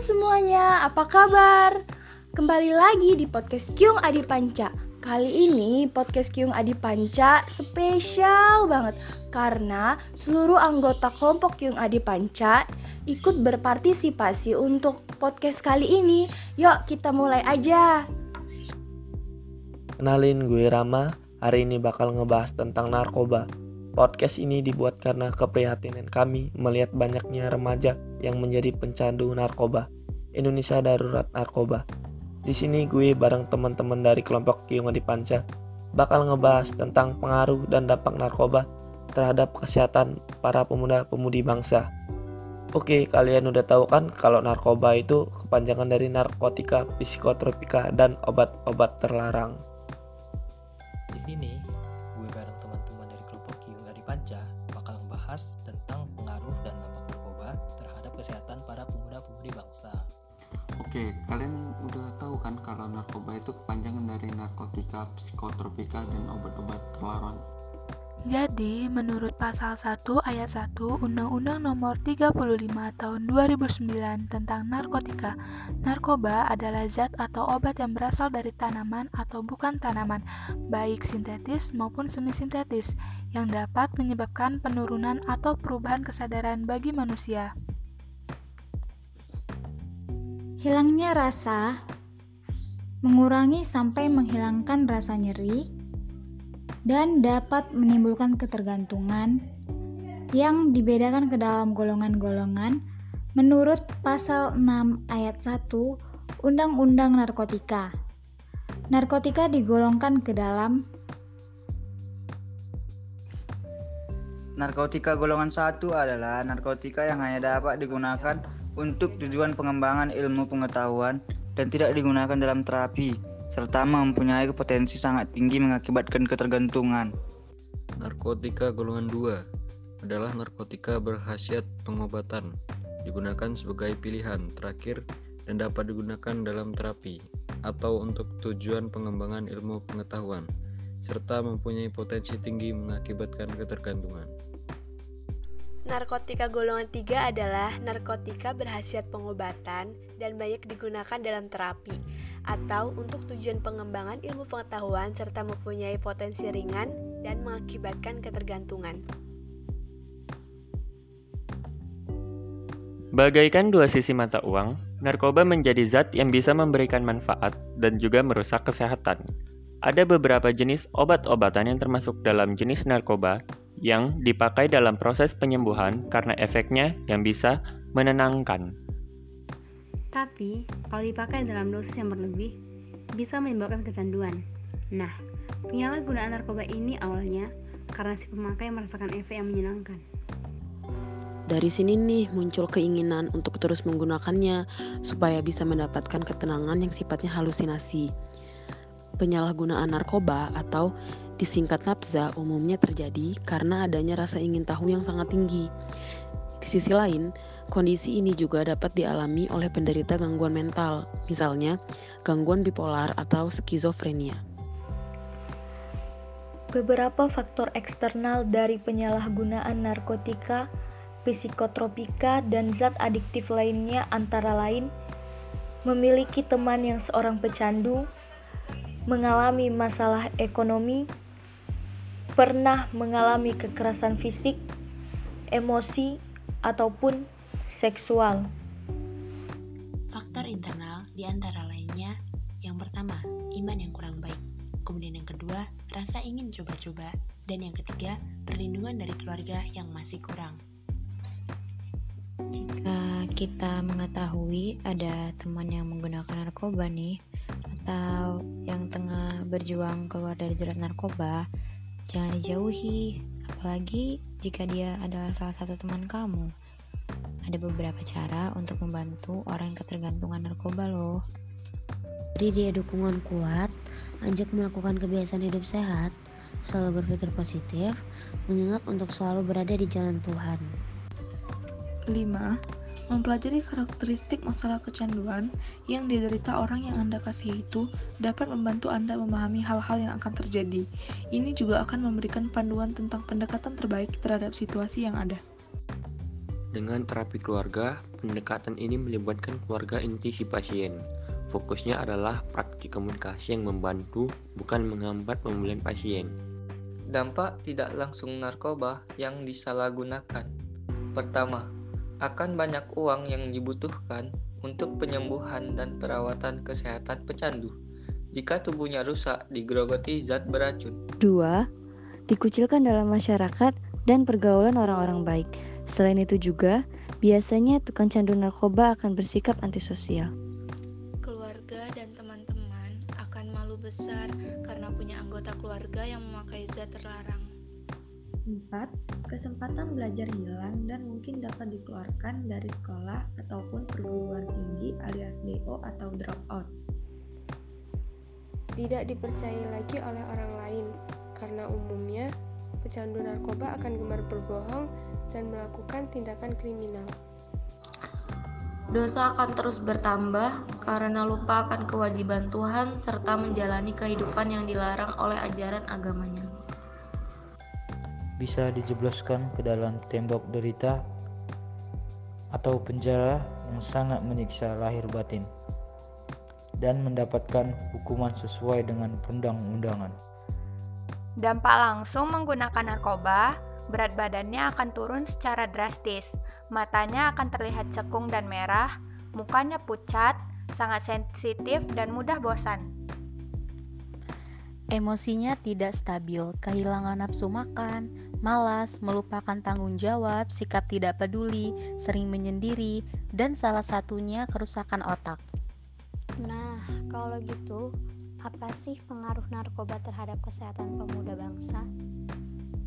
semuanya, apa kabar? Kembali lagi di podcast Kyung Adi Panca. Kali ini podcast Kyung Adi Panca spesial banget karena seluruh anggota kelompok Kyung Adi Panca ikut berpartisipasi untuk podcast kali ini. Yuk kita mulai aja. Kenalin gue Rama, hari ini bakal ngebahas tentang narkoba. Podcast ini dibuat karena keprihatinan kami melihat banyaknya remaja yang menjadi pencandu narkoba. Indonesia Darurat Narkoba. Di sini gue bareng teman-teman dari kelompok Kyung di Panca bakal ngebahas tentang pengaruh dan dampak narkoba terhadap kesehatan para pemuda-pemudi bangsa. Oke, kalian udah tahu kan kalau narkoba itu kepanjangan dari narkotika, psikotropika, dan obat-obat terlarang. Di sini, Panca bakal membahas tentang pengaruh dan dampak narkoba terhadap kesehatan para pemuda-pemudi bangsa. Oke, kalian udah tahu kan kalau narkoba itu kepanjangan dari narkotika, psikotropika, dan obat-obat terlarang. Jadi, menurut pasal 1 ayat 1 Undang-Undang Nomor 35 Tahun 2009 tentang narkotika, narkoba adalah zat atau obat yang berasal dari tanaman atau bukan tanaman, baik sintetis maupun semi-sintetis, yang dapat menyebabkan penurunan atau perubahan kesadaran bagi manusia. Hilangnya rasa mengurangi sampai menghilangkan rasa nyeri dan dapat menimbulkan ketergantungan yang dibedakan ke dalam golongan-golongan menurut pasal 6 ayat 1 Undang-Undang Narkotika. Narkotika digolongkan ke dalam Narkotika golongan satu adalah narkotika yang hanya dapat digunakan untuk tujuan pengembangan ilmu pengetahuan dan tidak digunakan dalam terapi, serta mempunyai potensi sangat tinggi mengakibatkan ketergantungan. Narkotika golongan 2 adalah narkotika berhasiat pengobatan, digunakan sebagai pilihan terakhir dan dapat digunakan dalam terapi atau untuk tujuan pengembangan ilmu pengetahuan, serta mempunyai potensi tinggi mengakibatkan ketergantungan. Narkotika golongan 3 adalah narkotika berhasiat pengobatan dan banyak digunakan dalam terapi atau untuk tujuan pengembangan ilmu pengetahuan serta mempunyai potensi ringan dan mengakibatkan ketergantungan. Bagaikan dua sisi mata uang, narkoba menjadi zat yang bisa memberikan manfaat dan juga merusak kesehatan. Ada beberapa jenis obat-obatan yang termasuk dalam jenis narkoba yang dipakai dalam proses penyembuhan karena efeknya yang bisa menenangkan. Tapi, kalau dipakai dalam dosis yang berlebih, bisa menyebabkan kecanduan. Nah, penyalahgunaan narkoba ini awalnya karena si pemakai merasakan efek yang menyenangkan. Dari sini nih muncul keinginan untuk terus menggunakannya supaya bisa mendapatkan ketenangan yang sifatnya halusinasi. Penyalahgunaan narkoba atau disingkat nafza umumnya terjadi karena adanya rasa ingin tahu yang sangat tinggi. Di sisi lain, kondisi ini juga dapat dialami oleh penderita gangguan mental, misalnya gangguan bipolar atau skizofrenia. Beberapa faktor eksternal dari penyalahgunaan narkotika, psikotropika, dan zat adiktif lainnya antara lain memiliki teman yang seorang pecandu, mengalami masalah ekonomi, pernah mengalami kekerasan fisik, emosi, ataupun seksual. Faktor internal di antara lainnya, yang pertama, iman yang kurang baik. Kemudian yang kedua, rasa ingin coba-coba. Dan yang ketiga, perlindungan dari keluarga yang masih kurang. Jika kita mengetahui ada teman yang menggunakan narkoba nih, atau yang tengah berjuang keluar dari jerat narkoba, jangan dijauhi, apalagi jika dia adalah salah satu teman kamu. Ada beberapa cara untuk membantu orang yang ketergantungan narkoba loh. Beri dia dukungan kuat, ajak melakukan kebiasaan hidup sehat, selalu berpikir positif, mengingat untuk selalu berada di jalan Tuhan. 5. Mempelajari karakteristik masalah kecanduan yang diderita orang yang Anda kasih itu dapat membantu Anda memahami hal-hal yang akan terjadi. Ini juga akan memberikan panduan tentang pendekatan terbaik terhadap situasi yang ada. Dengan terapi keluarga, pendekatan ini melibatkan keluarga inti si pasien. Fokusnya adalah praktik komunikasi yang membantu, bukan menghambat pemulihan pasien. Dampak tidak langsung narkoba yang disalahgunakan. Pertama, akan banyak uang yang dibutuhkan untuk penyembuhan dan perawatan kesehatan pecandu. Jika tubuhnya rusak digerogoti zat beracun. Dua, dikucilkan dalam masyarakat dan pergaulan orang-orang baik. Selain itu juga, biasanya tukang candu narkoba akan bersikap antisosial. Keluarga dan teman-teman akan malu besar karena punya anggota keluarga yang memakai zat terlarang. 4. Kesempatan belajar hilang dan mungkin dapat dikeluarkan dari sekolah ataupun perguruan tinggi alias DO atau dropout. Tidak dipercayai lagi oleh orang lain karena umumnya pecandu narkoba akan gemar berbohong dan melakukan tindakan kriminal. Dosa akan terus bertambah karena lupa akan kewajiban Tuhan serta menjalani kehidupan yang dilarang oleh ajaran agamanya. Bisa dijebloskan ke dalam tembok derita atau penjara yang sangat menyiksa lahir batin dan mendapatkan hukuman sesuai dengan perundang-undangan. Dampak langsung menggunakan narkoba, berat badannya akan turun secara drastis, matanya akan terlihat cekung dan merah, mukanya pucat, sangat sensitif dan mudah bosan. Emosinya tidak stabil, kehilangan nafsu makan, malas, melupakan tanggung jawab, sikap tidak peduli, sering menyendiri, dan salah satunya kerusakan otak. Nah, kalau gitu, apa sih pengaruh narkoba terhadap kesehatan pemuda bangsa?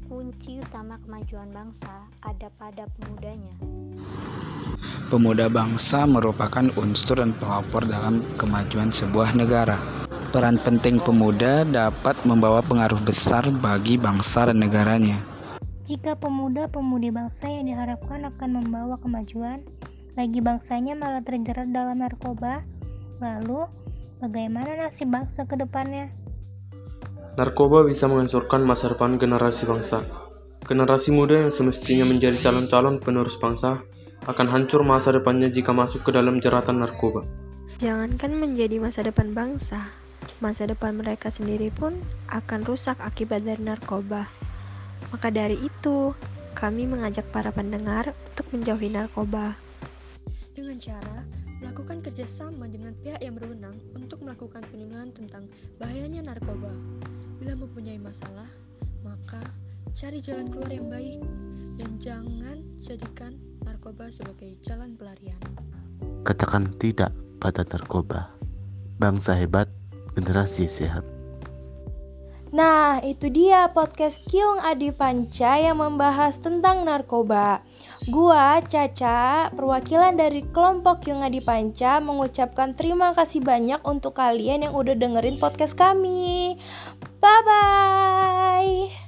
Kunci utama kemajuan bangsa ada pada pemudanya. Pemuda bangsa merupakan unsur dan pelopor dalam kemajuan sebuah negara. Peran penting pemuda dapat membawa pengaruh besar bagi bangsa dan negaranya. Jika pemuda-pemudi bangsa yang diharapkan akan membawa kemajuan, lagi bangsanya malah terjerat dalam narkoba, lalu bagaimana nasib bangsa ke depannya? Narkoba bisa menghancurkan masa depan generasi bangsa. Generasi muda yang semestinya menjadi calon-calon penerus bangsa akan hancur masa depannya jika masuk ke dalam jeratan narkoba. Jangankan menjadi masa depan bangsa, masa depan mereka sendiri pun akan rusak akibat dari narkoba. Maka dari itu, kami mengajak para pendengar untuk menjauhi narkoba. Dengan cara melakukan kerjasama dengan pihak yang berwenang untuk melakukan penyuluhan tentang bahayanya narkoba. Bila mempunyai masalah, maka cari jalan keluar yang baik dan jangan jadikan narkoba sebagai jalan pelarian. Katakan tidak pada narkoba. Bangsa hebat, generasi sehat. Nah, itu dia podcast Kyung Adi Panca yang membahas tentang narkoba. Gua, Caca, perwakilan dari kelompok Kyung Adi Panca mengucapkan terima kasih banyak untuk kalian yang udah dengerin podcast kami. Bye-bye!